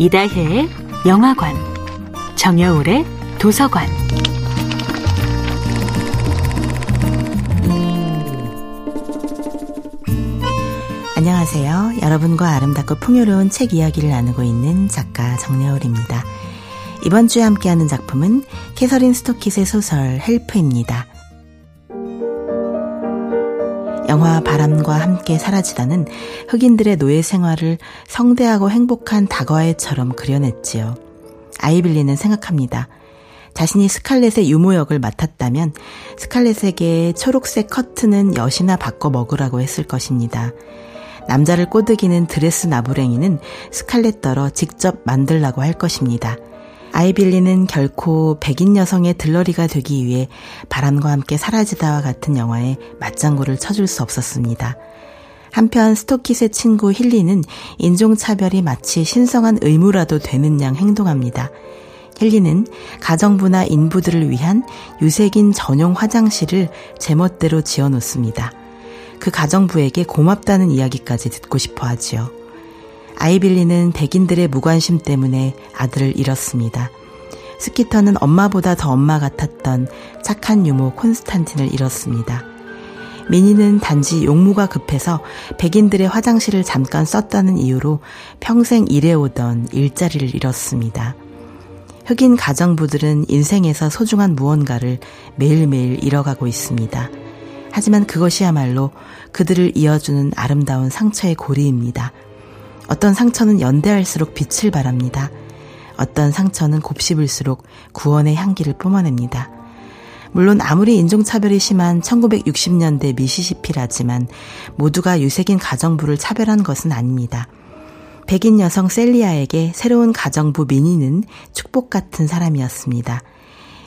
이다혜의 영화관, 정여울의 도서관. 안녕하세요. 여러분과 아름답고 풍요로운 책 이야기를 나누고 있는 작가 정여울입니다. 이번 주에 함께하는 작품은 캐서린 스토킷의 소설 헬프입니다. 영화 바람과 함께 사라지다는 흑인들의 노예 생활을 성대하고 행복한 다과회처럼 그려냈지요. 아이빌리는 생각합니다. 자신이 스칼렛의 유모 역을 맡았다면 스칼렛에게 초록색 커튼은 엿이나 바꿔 먹으라고 했을 것입니다. 남자를 꼬드기는 드레스 나부랭이는 스칼렛더러 직접 만들라고 할 것입니다. 아이빌리는 결코 백인 여성의 들러리가 되기 위해 바람과 함께 사라지다와 같은 영화에 맞장구를 쳐줄 수 없었습니다. 한편 스토킷의 친구 힐리는 인종차별이 마치 신성한 의무라도 되는 양 행동합니다. 힐리는 가정부나 인부들을 위한 유색인 전용 화장실을 제멋대로 지어놓습니다. 그 가정부에게 고맙다는 이야기까지 듣고 싶어 하지요. 아이빌리는 백인들의 무관심 때문에 아들을 잃었습니다. 스키터는 엄마보다 더 엄마 같았던 착한 유모 콘스탄틴을 잃었습니다. 미니는 단지 용무가 급해서 백인들의 화장실을 잠깐 썼다는 이유로 평생 일해오던 일자리를 잃었습니다. 흑인 가정부들은 인생에서 소중한 무언가를 매일매일 잃어가고 있습니다. 하지만 그것이야말로 그들을 이어주는 아름다운 상처의 고리입니다. 어떤 상처는 연대할수록 빛을 발합니다. 어떤 상처는 곱씹을수록 구원의 향기를 뿜어냅니다. 물론 아무리 인종차별이 심한 1960년대 미시시피라지만 모두가 유색인 가정부를 차별한 것은 아닙니다. 백인 여성 셀리아에게 새로운 가정부 미니는 축복 같은 사람이었습니다.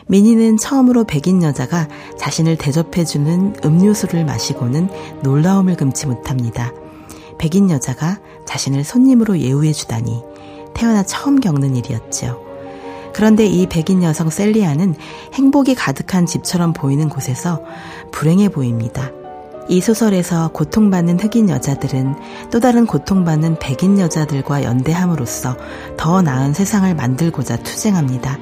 미니는 처음으로 백인 여자가 자신을 대접해주는 음료수를 마시고는 놀라움을 금치 못합니다. 백인 여자가 자신을 손님으로 예우해 주다니 태어나 처음 겪는 일이었죠. 그런데 이 백인 여성 셀리아는 행복이 가득한 집처럼 보이는 곳에서 불행해 보입니다. 이 소설에서 고통받는 흑인 여자들은 또 다른 고통받는 백인 여자들과 연대함으로써 더 나은 세상을 만들고자 투쟁합니다.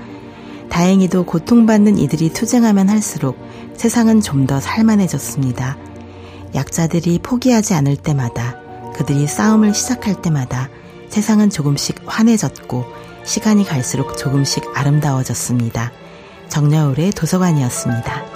다행히도 고통받는 이들이 투쟁하면 할수록 세상은 좀 더 살만해졌습니다. 약자들이 포기하지 않을 때마다 그들이 싸움을 시작할 때마다 세상은 조금씩 환해졌고 시간이 갈수록 조금씩 아름다워졌습니다. 정여울의 도서관이었습니다.